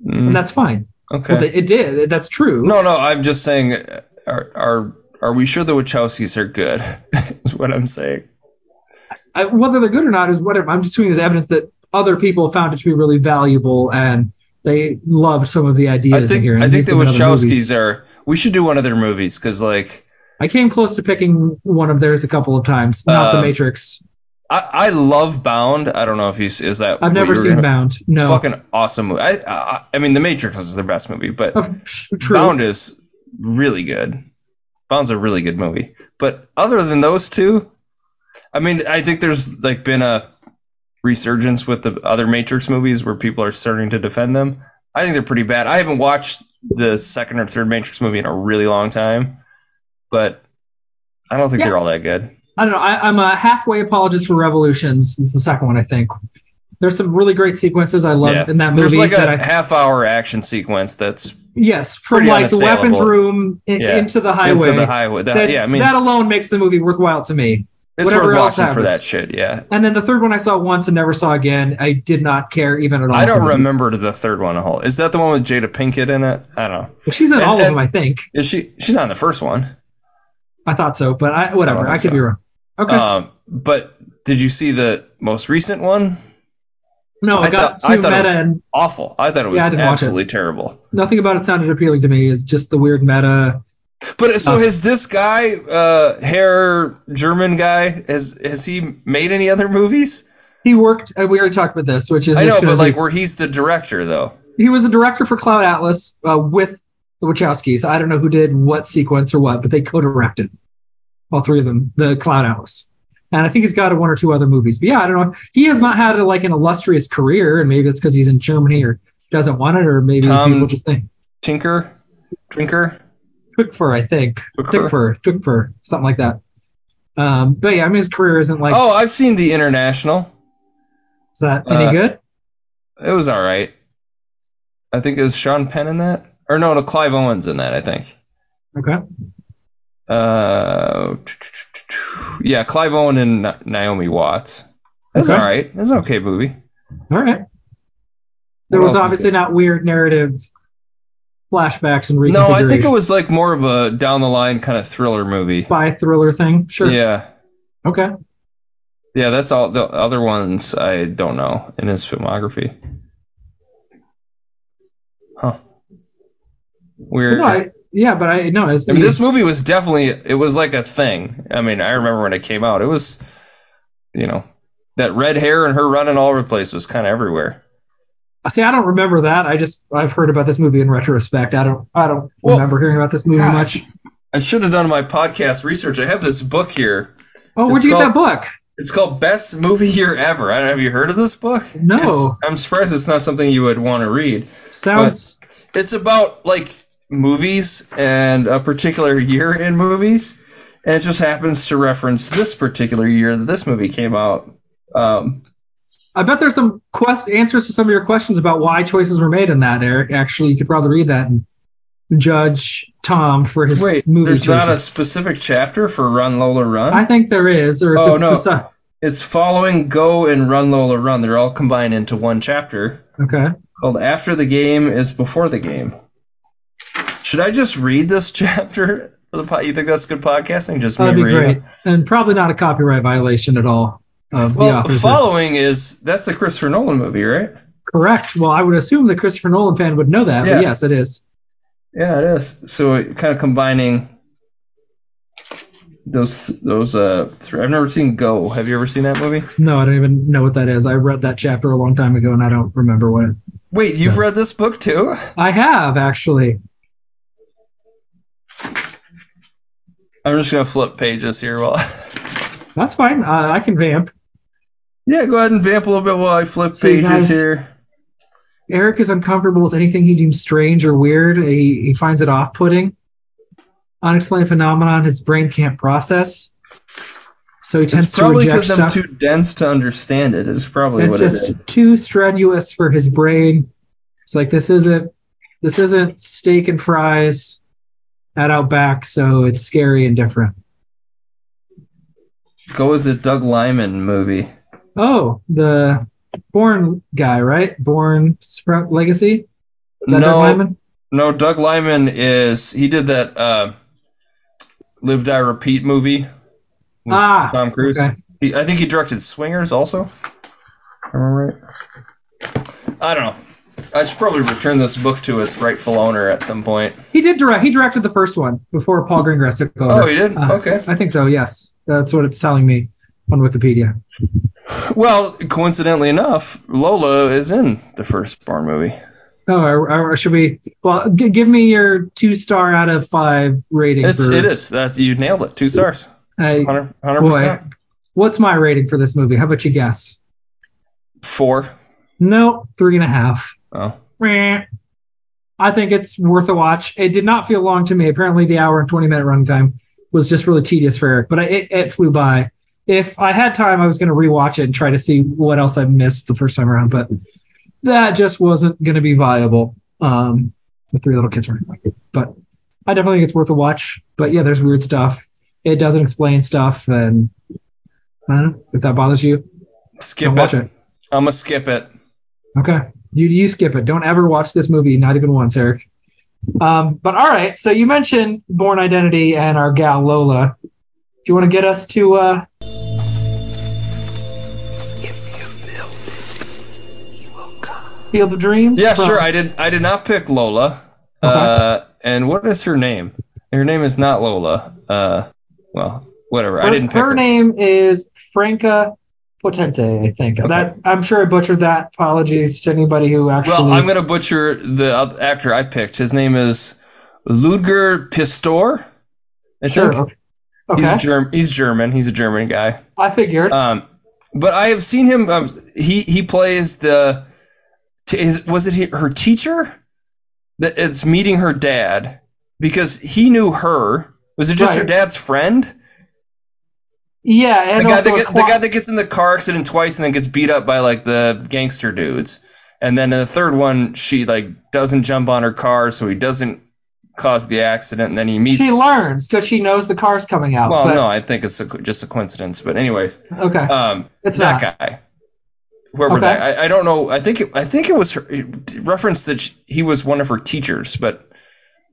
mm, and that's fine. okay. Well, it did. That's true. No, no, I'm just saying, are are are we sure the Wachowskis are good? is what I'm saying. I, whether they're good or not is whatever. I'm just doing as evidence that other people found it to be really valuable and they loved some of the ideas I think in here. I think the them in other movies. Wachowskis are. We should do one of their movies because like I came close to picking one of theirs a couple of times. Not The Um, Matrix. I, I love Bound. I don't know if he's is that. I've never seen Bound. No. Fucking awesome movie. I, I I mean, The Matrix is their best movie, but Of- true. Bound is really good. Bound's a really good movie. But other than those two, I mean, I think there's like been a resurgence with the other Matrix movies where people are starting to defend them. I think they're pretty bad. I haven't watched the second or third Matrix movie in a really long time, but I don't think Yeah. they're all that good. I don't know. I, I'm a halfway apologist for Revolutions. It's the second one, I think. There's some really great sequences I love Yeah. in that movie. There's like a I, half hour action sequence that's yes, from like the weapons room in, Yeah. into the highway. into the highway. That, yeah, I mean, that alone makes the movie worthwhile to me. it's whatever worth watching for that shit. Yeah. And then the third one I saw once and never saw again. I did not care even at all. I don't remember the third one a whole. Is that the one with Jada Pinkett in it? I don't know. Well, she's in And- all of them, I think. Is she? She's not in the first one. I thought so, but I, whatever. I I, could so. be wrong. Okay. Um, but did you see the most recent one? no, I, I got thought- I thought it meta was- and Awful. I thought it was I didn't it. absolutely terrible. nothing about it sounded appealing to me. It's just the weird meta. But so has this guy, uh, hair German guy, has has he made any other movies? He worked. uh, We already talked about this, which is I know, but gonna like where he's the director though. he was the director for Cloud Atlas uh, with the Wachowskis. I don't know who did what sequence or what, but they co-directed all three of them, the Cloud Atlas. And I think he's got one or two other movies. But yeah, I don't know. He has not had a, like an illustrious career, and maybe it's because he's in Germany or doesn't want it, or maybe Tom- people just think Tinker, Drinker. Twickfur, I think. Twickfur, Twickfur, something like that. Um, but yeah, I mean his career isn't like Oh, I've seen the International. is that any uh, good? It was all right. I think it was Sean Penn in that, or no, no, Clive Owens in that. I think. Okay. Uh, yeah, Clive Owen and Naomi Watts. That's Okay. all right. That's an okay movie. All right. There What was obviously not weird narrative flashbacks and reconfiguration. No, I think it was like more of a down the line kind of thriller movie. spy thriller thing. Sure. Yeah, Okay. yeah. That's all. The other ones I don't know in his filmography. Huh. Weird. I, yeah, but I no. It's, I mean, this movie was definitely it was like a thing. I mean, I remember when it came out. It was, you know, that red hair and her running all over the place was kind of everywhere. See, I don't remember that. I just I've heard about this movie in retrospect. I don't I don't Well, remember hearing about this movie God. much. I should have done my podcast research. I have this book here. Oh, where'd It's you get that book? It's called Best Movie Year Ever. I don't. Have you heard of this book? No. It's- I'm surprised it's not something you would want to read. Sounds It's about like movies and a particular year in movies, and it just happens to reference this particular year that this movie came out. Um, I bet there's some quest answers to some of your questions about why choices were made in that, Eric. Actually, you could probably read that and judge Tom for his wait, movie there's choices. not a specific chapter for Run Lola Run. I think there is, or it's Oh, a, no. it's a- it's following Go and Run Lola Run. They're all combined into one chapter. okay. called After the Game is Before the Game. Should I just read this chapter for the pod? You think that's good podcasting? Just That'd me be reading? great, and probably not a copyright violation at all. Of the Well, following is that's the Christopher Nolan movie, right? Correct. Well, I would assume the Christopher Nolan fan would know that, Yeah. but yes, it is. Yeah, it is. So it, kind of combining those those uh. Three. I've never seen Go. Have you ever seen that movie? No, I don't even know what that is. I read that chapter a long time ago, and I don't remember what it. Wait, you've No. read this book too? I have actually. I'm just gonna flip pages here while. That's fine. Uh, I can vamp. Yeah, go ahead and vamp a little bit while I flip So pages guys- here. Eric is uncomfortable with anything he deems strange or weird. He, he finds it off-putting. Unexplained phenomenon his brain can't process. So he tends It's to probably reject because I'm too dense to understand it. Is probably what it's what just it is. too strenuous for his brain. It's like this isn't this isn't steak and fries at Outback, so it's scary and different. Go as a Doug Liman movie. Oh, the Bourne guy, right? Bourne Sprout Legacy. Is that No. Doug Liman? No, Doug Liman is he did that uh, Live Die Repeat movie with Ah, Tom Cruise. okay. He, I think he directed Swingers also. Am I right? I don't know. I should probably return this book to its rightful owner at some point. He did direct. He directed the first one before Paul Greengrass took over. Oh, he did? Uh, Okay. I think so. Yes, that's what it's telling me on Wikipedia. Well, coincidentally enough, Lola is in the first Bourne movie. Oh, or, or should we? Well, g- give me your two star out of five rating. It's for, it is. That's you nailed it. Two stars. 100 100%. what's my rating for this movie? How about you guess? Four. No, three and a half. Oh. I think it's worth a watch. It did not feel long to me. Apparently, the hour and 20 minute runtime was just really tedious for Eric, but it, it flew by. If I had time, I was going to rewatch it and try to see what else I missed the first time around, but that just wasn't going to be viable. Um, the three little kids weren't, But I definitely think it's worth a watch. But yeah, there's weird stuff. It doesn't explain stuff, and I don't know if that bothers you. Skip Don't it. watch it. I'm gonna skip it. Okay. You you skip it. Don't ever watch this movie, not even once, Eric. Um, but all right. So you mentioned Bourne Identity and our gal Lola. Do you want to get us to uh, Field of Dreams? Yeah, from- sure. I did. I did not pick Lola. Uh, and what is her name? Her name is not Lola. Uh, well, whatever. her, I didn't pick her her. name is Franka Potente, I think. Okay. That I'm sure I butchered that. Apologies to anybody who actually. Well, I'm gonna butcher the actor I picked. His name is Ludger Pistor. I sure. think. Okay. He's Germ- He's German. He's a German guy. I figured. Um, but I have seen him. Um, he he plays the. T- is, was it he, her teacher? That it's meeting her dad because he knew her. Was it just her dad's friend? Yeah, and the guy, also that a get, the guy that gets in the car accident twice and then gets beat up by like the gangster dudes. And then in the third one, she like doesn't jump on her car, so he doesn't cause the accident. And then he meets. she learns because she knows the car's coming out. well, but- no, I think it's a, just a coincidence. But anyways, Okay. um, It's that not. guy, whoever Okay. that, I, I don't know. I think it, I think it was her, it referenced that she, he was one of her teachers, but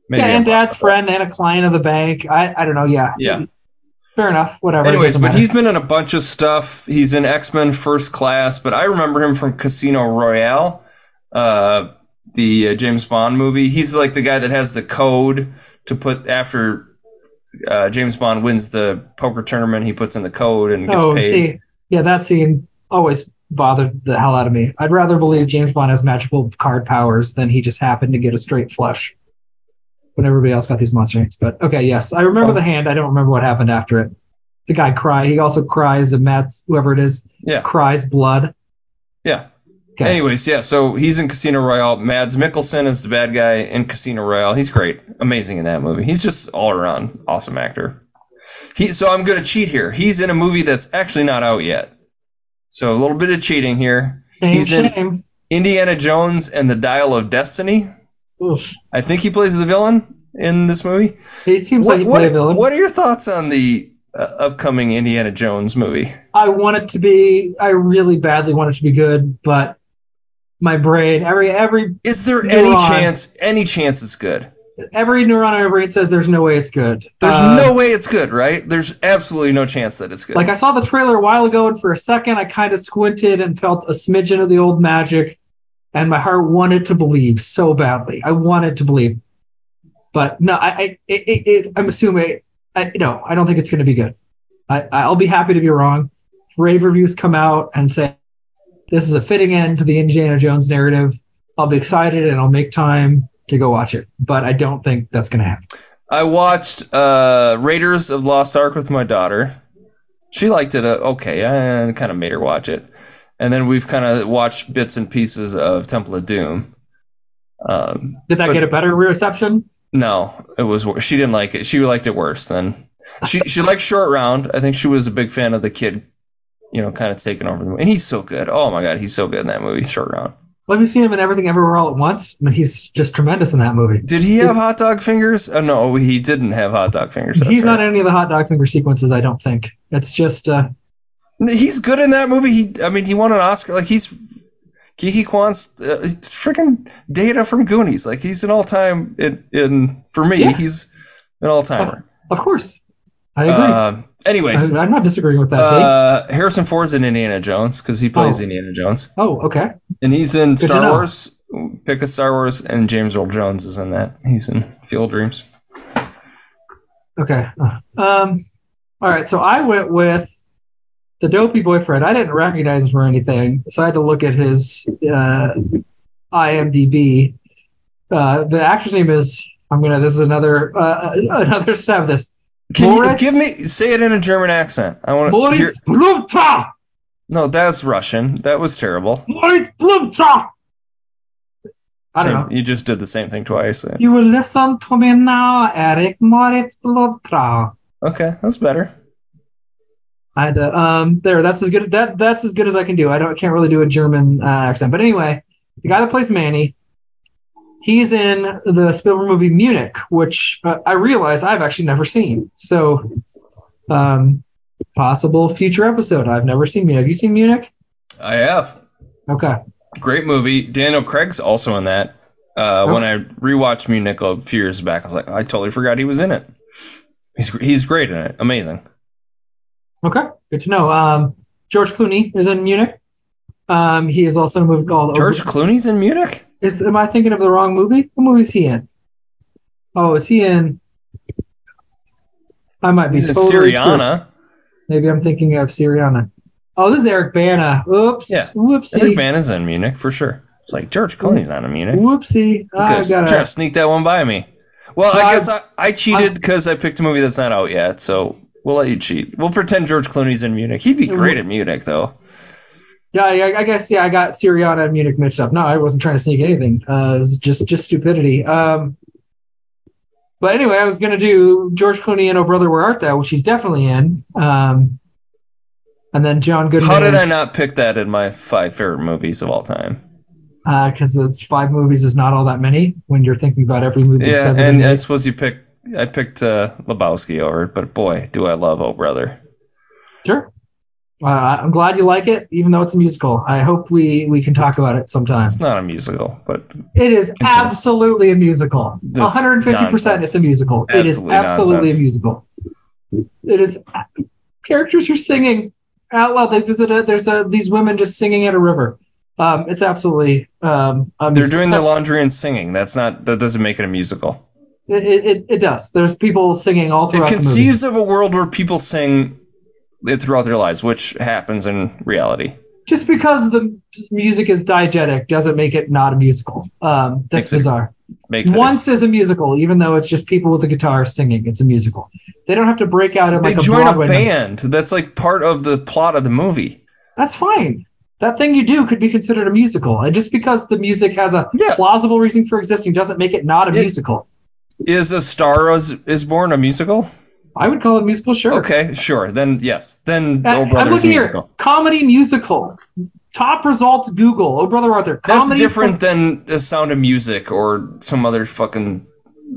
maybe yeah, I'm and dad's friend and a client of the bank. I, I don't know. Yeah. Yeah. Fair enough. Whatever. Anyways, but matter. he's been in a bunch of stuff. He's in X Men First Class, but I remember him from Casino Royale, uh, the uh, James Bond movie. He's like the guy that has the code to put after uh, James Bond wins the poker tournament. He puts in the code and gets oh, paid. see, yeah, that scene always bothered the hell out of me. I'd rather believe James Bond has magical card powers than he just happened to get a straight flush when everybody else got these monster hands. But okay, yes, I remember Oh. the hand. I don't remember what happened after it. The guy cry. He also cries. And Mads whoever it is Yeah, cries blood. yeah. Okay. Anyways, yeah. So he's in Casino Royale. Mads Mikkelsen is the bad guy in Casino Royale. He's great, amazing in that movie. He's just all around awesome actor. He so I'm gonna cheat here. He's in a movie that's actually not out yet. So a little bit of cheating here. Shame, he's in- Indiana Jones and the Dial of Destiny. Oof. I think he plays the villain in this movie. He seems What, like he what, played a villain. what are your thoughts on the uh, upcoming Indiana Jones movie? I want it to be. I really badly want it to be good, but my brain, every every Is there any chance? Any chance it's good? every neuron in my brain says there's no way it's good. There's Uh, no way it's good, right? There's absolutely no chance that it's good. Like I saw the trailer a while ago, and for a second I kind of squinted and felt a smidgen of the old magic, and my heart wanted to believe so badly. I wanted to believe, but no, I, I it, it, I'm assuming. I, no, I don't think it's going to be good. I, I'll be happy to be wrong. Rave reviews come out and say this is a fitting end to the Indiana Jones narrative, I'll be excited and I'll make time to go watch it. But I don't think that's going to happen. I watched uh, Raiders of Lost Ark with my daughter. She liked it. Uh, okay, I kind of made her watch it. And then we've kind of watched bits and pieces of Temple of Doom. Um, Did that But- get a better reception? no, it was she didn't like it. She liked it worse than she she liked Short Round. I think she was a big fan of the kid, you know, kind of taking over the movie. And he's so good. Oh my god, he's so good in that movie, Short Round. Well, have you seen him in Everything Everywhere All at Once? I mean, he's just tremendous in that movie. Did he have hot dog fingers? Oh no, he didn't have hot dog fingers. That's he's not in any of the hot dog finger sequences, I don't think. It's just, uh, He's good in that movie. He, I mean, he won an Oscar. Like he's Ke Huy Quan's uh, freaking Data from Goonies. Like he's an all-time in, in for me. Yeah. He's an all-timer. of course. I agree. Uh, anyways, I, I'm not disagreeing with that uh, Harrison Ford's in Indiana Jones because he plays Oh. Indiana Jones, Oh, okay. and he's in Good Star. Wars. Pick a Star Wars, and James Earl Jones is in that. He's in Field Dreams. Okay. Uh, Um, all right. So I went with the dopey boyfriend. I didn't recognize him for anything, so I had to look at his uh, IMDb. Uh, the actor's name is. I'm gonna. This is another uh, another stab. This Can you give me say it in a German accent? I want. Moritz Blumta. No, that's Russian. That was terrible. Moritz Blumta. I don't Same- know. You just did the same thing twice. You will listen to me now, Eric Moritz Blumta. Okay, that's better. I had to, um, there. That's as good. That that's as good as I can do. I don't can't really do a German uh, accent. But anyway, the guy that plays Manni, he's in the Spielberg movie Munich, which uh, I realize I've actually never seen. So, um, possible future episode. I've never seen Munich. Have you seen Munich? I have. Okay. Great movie. Daniel Craig's also in that. Uh, Oh. When I rewatched Munich a few years back, I was like, I totally forgot he was in it. He's he's great in it. Amazing. Okay. Good to know. Um, George Clooney is in Munich. Um, he is also in a movie called. George Clooney's in Munich. Is am I thinking of the wrong movie? What movie is he in? Oh, is he in? I might be in totally screwed. Syriana. Maybe I'm thinking of Syriana. Oh, this is Eric Bana. Oops. Yeah. Whoopsie. Eric Bana's in Munich for sure. It's like George Clooney's not in Munich. Whoopsie. I Just trying gotta. to sneak that one by me. Well, I I- guess I, I cheated because I picked a movie that's not out yet, so we'll let you cheat. We'll pretend George Clooney's in Munich. He'd be great at Munich, though. Yeah, I, I guess yeah, I got Syriana and Munich mixed up. No, I wasn't trying to sneak anything. Uh, it was just just stupidity. Um, but anyway, I was gonna do George Clooney and Oh Brother Where Art Thou, which he's definitely in. Um, and then John Goodman. How did I not pick that in my five favorite movies of all time? Because it's five movies is not all that many when you're thinking about every movie. Yeah, and I suppose you picked. I picked uh, Lebowski over it, but boy, do I love Oh Brother. Sure. Uh, I'm glad you like it, even though it's a musical. I hope we, we can talk about it sometime. It's not a musical, but It is Continue. absolutely a musical. That's 150% nonsense. it's a musical. it is Absolutely absolutely nonsense. a musical. It is characters are singing out loud. They visit a, there's a, these women just singing at a river. Um, it's absolutely um, a they're doing their laundry and singing. That's not. That doesn't make it a musical. It, it, it, it does. There's people singing all It throughout the movie. conceives of a world where people sing it throughout their lives, which happens in reality. Just because the music is diegetic doesn't make it not a musical. Um, that's Makes it- bizarre. Makes it. Once is a musical, even though it's just people with a guitar singing. It's a musical. They don't have to break out in they like a join a Broadway. number. band. That's like part of the plot of the movie. That's fine. That thing you do could be considered a musical. And just because the music has a Yeah. plausible reason for existing doesn't make it not a It- musical. Is A Star is, is Born a musical? I would call it musical, sure. Okay, sure. Then yes. Then Uh, Oh I'm Brother's musical. here. Comedy musical. Top results Google. Oh brother Arthur. That's Comedy different than The Sound of Music or some other fucking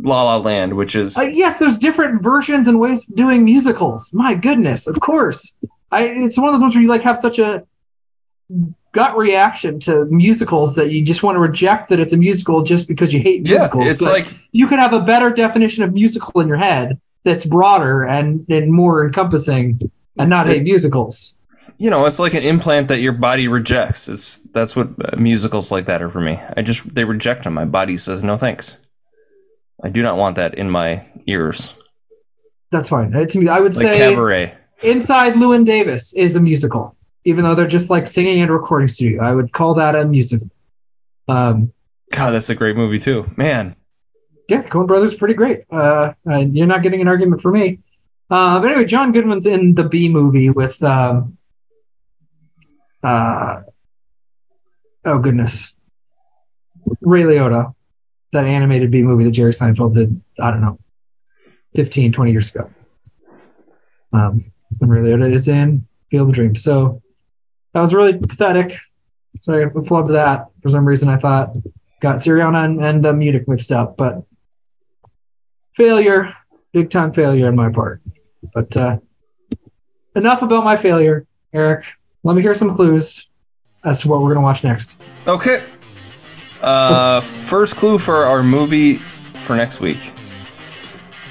La La Land, which is Uh, yes, there's different versions and ways of doing musicals. My goodness, of course. I, it's one of those ones where you like have such a gut reaction to musicals that you just want to reject that it's a musical just because you hate yeah. musicals. It's But like you could have a better definition of musical in your head that's broader and, and more encompassing and not hate musicals. you know, it's like an implant that your body rejects. It's that's what uh, musicals like that are for me. I just they reject them. My body says no thanks. I do not want that in my ears. That's fine. it's i would Like say cabaret. Inside Llewyn Davis is a musical, even though they're just like singing in a recording studio. I would call that a musical. Um, God, that's a great movie too. Man, yeah, Coen Brothers pretty great. Uh, uh, you're not getting an argument for me. Uh, but anyway, John Goodman's in the B movie with um, uh, oh goodness, Ray Liotta, that animated B movie that Jerry Seinfeld did. I don't know, 15, 20 years ago. Um, and Ray Liotta is in Field of Dreams. So that was really pathetic. So I flubbed that for some reason. I thought got Syriana and, and uh, Munich mixed up, but failure, big time failure on my part. But uh, enough about my failure, Eric. Let me hear some clues as to what we're gonna watch next. Okay. Uh, first clue for our movie for next week.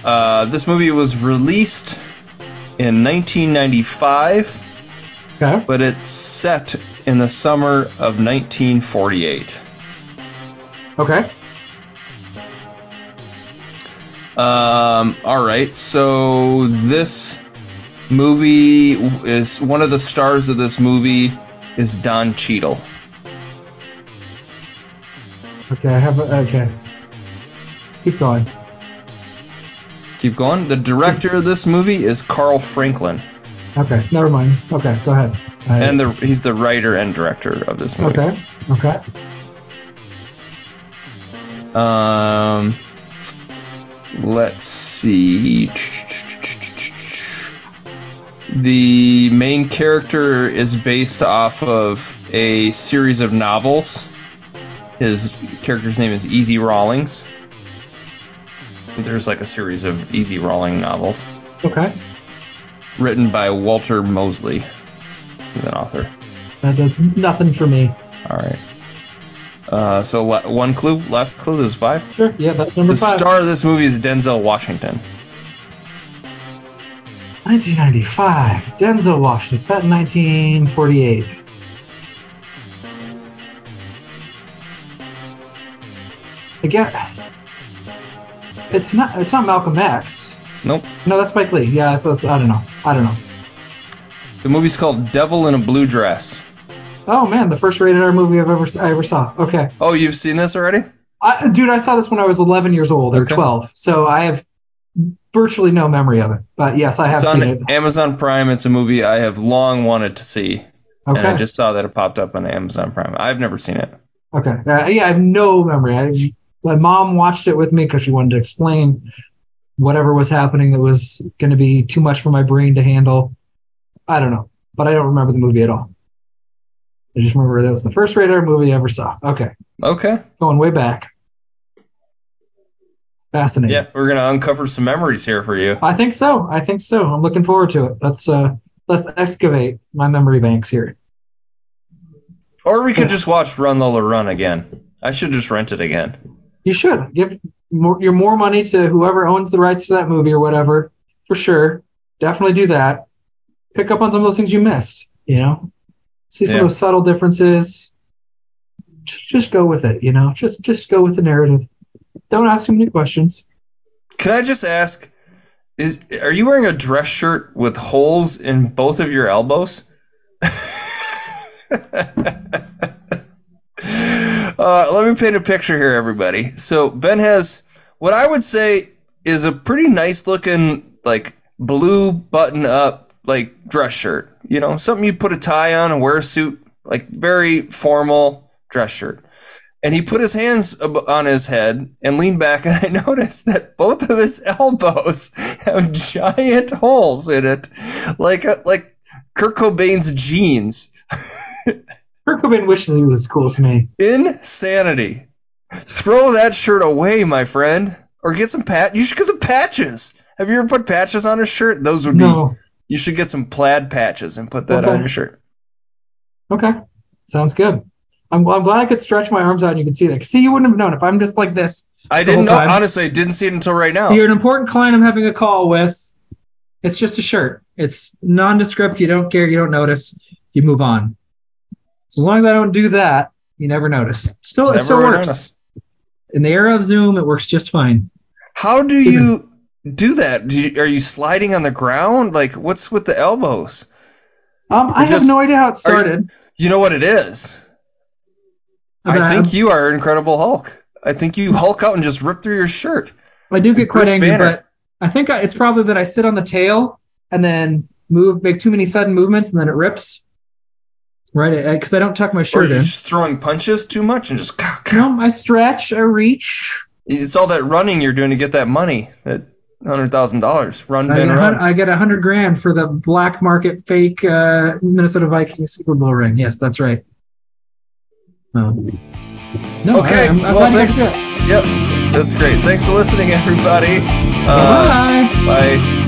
Uh, this movie was released in 1995, Okay. but it's set in the summer of 1948. Okay. Um, all right, so this movie is one of the stars of this movie is Don Cheadle. Okay. I have. A, okay. Keep going. Keep going. The director of this movie is Carl Franklin, Okay. Never mind. Okay. Go ahead. I- and the, he's the writer and director of this movie. okay. Okay. Um, let's see. The main character is based off of a series of novels. His character's name is Easy Rawlins. There's like a series of Easy Rawling novels Okay. Written by Walter Mosley, He's an author. That does nothing for me. All right. Uh, so la- one clue, last clue. This is five. Sure. Yeah, that's number The five. star of this movie is Denzel Washington. 1995. Denzel Washington, set in 1948. Again, it's not. It's not Malcolm X. Nope. No, that's Spike Lee. Yeah, so I don't know. I don't know. The movie's called Devil in a Blue Dress. Oh man, the first rated R movie I've ever I ever saw. Okay, Oh, you've seen this already? I, dude, I saw this when I was 11 years old or Okay. 12, so I have virtually no memory of it. But yes, I have It's seen on it. Amazon Prime. It's a movie I have long wanted to see, and I just saw that it popped up on Amazon Prime. I've never seen it. Okay. Uh, yeah, I have no memory. I, my mom watched it with me because she wanted to explain whatever was happening that was going to be too much for my brain to handle. I don't know, but I don't remember the movie at all. I just remember that was the first radar movie I ever saw. Okay, Okay. going way back. Fascinating. Yeah, we're gonna uncover some memories here for you. I think so. I think so. I'm looking forward to it. Let's uh, let's excavate my memory banks here. Or we could just watch Run Lola Run again. I should just rent it again. You should give more, your more money to whoever owns the rights to that movie or whatever, for sure. Definitely do that. Pick up on some of those things you missed. You know, see some Yeah. of those subtle differences. Just go with it. You know, just just go with the narrative. Don't ask too many questions. Can I just ask? Is are you wearing a dress shirt with holes in both of your elbows? uh, let me paint a picture here, everybody. So Ben has what I would say is a pretty nice looking, like blue button up, like dress shirt. You know, something you put a tie on and wear a suit, like very formal dress shirt. And he put his hands on his head and leaned back, and I noticed that both of his elbows have giant holes in it, like like Kurt Cobain's jeans. Kurt Cobain wishes he was as cool as me. Insanity. Throw that shirt away, my friend, or get some pat. You should get some patches. Have you ever put patches on a shirt? Those would be. No. You should get some plaid patches and put that Okay. on your shirt. Okay. Sounds good. I'm, I'm glad I could stretch my arms out and you could see that. See, you wouldn't have known if I'm just like this. I didn't know. time. Honestly, I didn't see it until right now. You're an important client I'm having a call with. It's just a shirt. It's nondescript. You don't care. You don't notice. You move on. So as long as I don't do that, you never notice. Still, it still works. notice. In the era of Zoom, it works just fine. How do you do that? Do you, are you sliding on the ground? Like, what's with the elbows? Um, I It have no idea how it started. You know what it is? I but think you are Incredible Hulk. I think you Hulk out and just rip through your shirt. I do get quite angry, Banner. but I think I, it's probably that I sit on the tail and then move, make too many sudden movements, and then it rips. Right, because I don't tuck my Or shirt you're in. just throwing punches too much and just. No, I stretch, I reach. It's all that running you're doing to get that money. That hundred thousand dollars. Run, I get, run. I get a hundred grand for the black market fake uh, Minnesota Vikings Super Bowl ring. Yes, that's right. Oh. No, Okay, I, am I'm well, you thanks. Yep, that's great. Thanks for listening, everybody. Uh, Bye. bye.